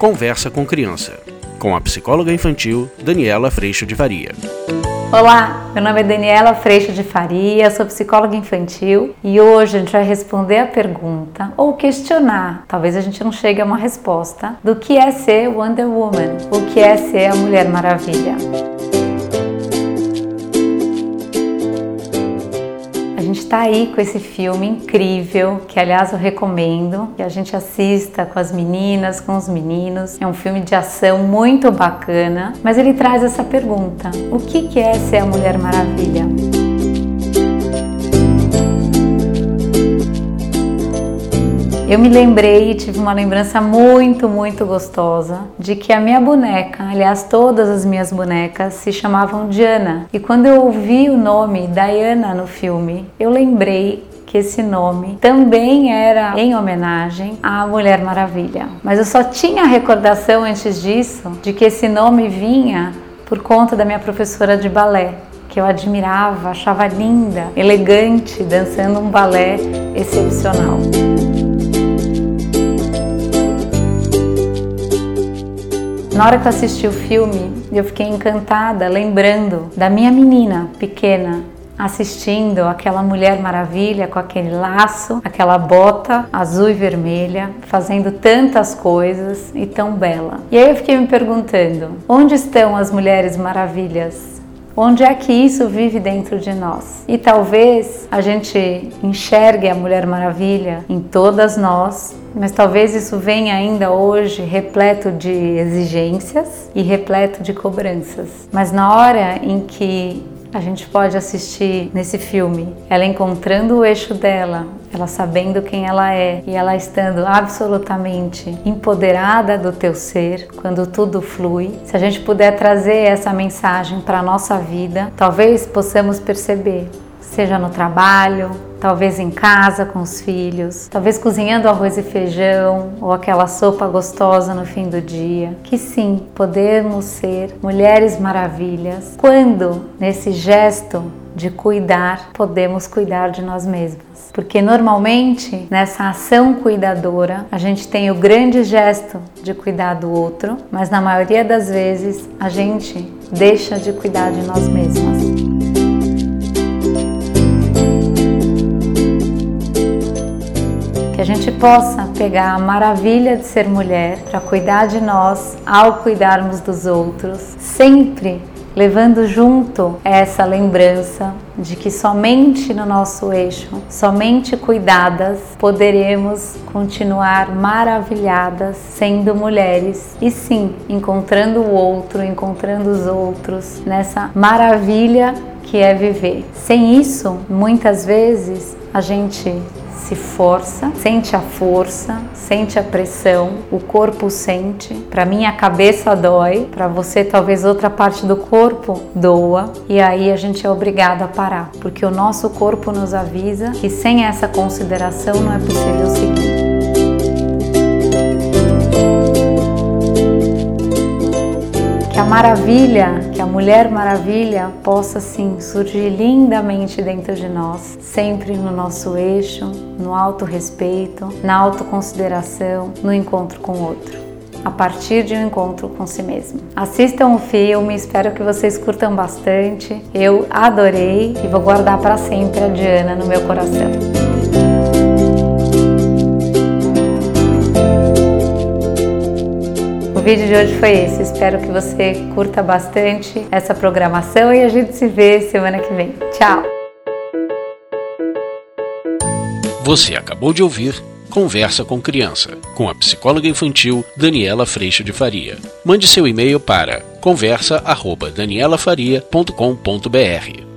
Conversa com Criança, com a psicóloga infantil Daniela Freixo de Faria. Olá, meu nome é Daniela Freixo de Faria, sou psicóloga infantil e hoje a gente vai responder a pergunta ou questionar, talvez a gente não chegue a uma resposta, do que é ser Wonder Woman, o que é ser a Mulher Maravilha. Gente está aí com esse filme incrível, que aliás eu recomendo que a gente assista com as meninas, com os meninos. É um filme de ação muito bacana, mas ele traz essa pergunta: o que é ser a Mulher Maravilha? Eu me lembrei, tive uma lembrança muito, muito gostosa de que a minha boneca, aliás, todas as minhas bonecas se chamavam Diana. E quando eu ouvi o nome Diana no filme, eu lembrei que esse nome também era em homenagem à Mulher Maravilha. Mas eu só tinha a recordação antes disso de que esse nome vinha por conta da minha professora de balé, que eu admirava, achava linda, elegante, dançando um balé excepcional. Na hora que eu assisti o filme, eu fiquei encantada, lembrando da minha menina pequena assistindo aquela Mulher Maravilha com aquele laço, aquela bota azul e vermelha, fazendo tantas coisas e tão bela. E aí eu fiquei me perguntando: onde estão as Mulheres Maravilhas? Onde é que isso vive dentro de nós? E talvez a gente enxergue a Mulher Maravilha em todas nós, mas talvez isso venha ainda hoje repleto de exigências e repleto de cobranças. Mas na hora em que a gente pode assistir nesse filme ela encontrando o eixo dela, ela sabendo quem ela é e ela estando absolutamente empoderada do teu ser, quando tudo flui. Se a gente puder trazer essa mensagem para a nossa vida, talvez possamos perceber, seja no trabalho, talvez em casa com os filhos, talvez cozinhando arroz e feijão ou aquela sopa gostosa no fim do dia. Que sim, podemos ser mulheres maravilhas quando nesse gesto de cuidar, podemos cuidar de nós mesmas. Porque normalmente nessa ação cuidadora a gente tem o grande gesto de cuidar do outro, mas na maioria das vezes a gente deixa de cuidar de nós mesmas. Que a gente possa pegar a maravilha de ser mulher para cuidar de nós ao cuidarmos dos outros, sempre levando junto essa lembrança de que somente no nosso eixo, somente cuidadas, poderemos continuar maravilhadas sendo mulheres e sim encontrando o outro, encontrando os outros nessa maravilha que é viver. Sem isso, muitas vezes a gente se força, sente a força, sente a pressão, o corpo sente. Para mim a cabeça dói, para você talvez outra parte do corpo doa e aí a gente é obrigado a parar, porque o nosso corpo nos avisa que sem essa consideração não é possível seguir. A maravilha, que a Mulher Maravilha possa sim surgir lindamente dentro de nós, sempre no nosso eixo, no auto-respeito, na autoconsideração, no encontro com o outro a partir de um encontro com si mesmo. Assistam o filme, espero que vocês curtam bastante. Eu adorei e vou guardar para sempre a Diana no meu coração. Vídeo de hoje foi esse. Espero que você curta bastante essa programação e a gente se vê semana que vem. Tchau! Você acabou de ouvir Conversa com Criança, com a psicóloga infantil Daniela Freixo de Faria. Mande seu e-mail para conversa@danielafaria.com.br.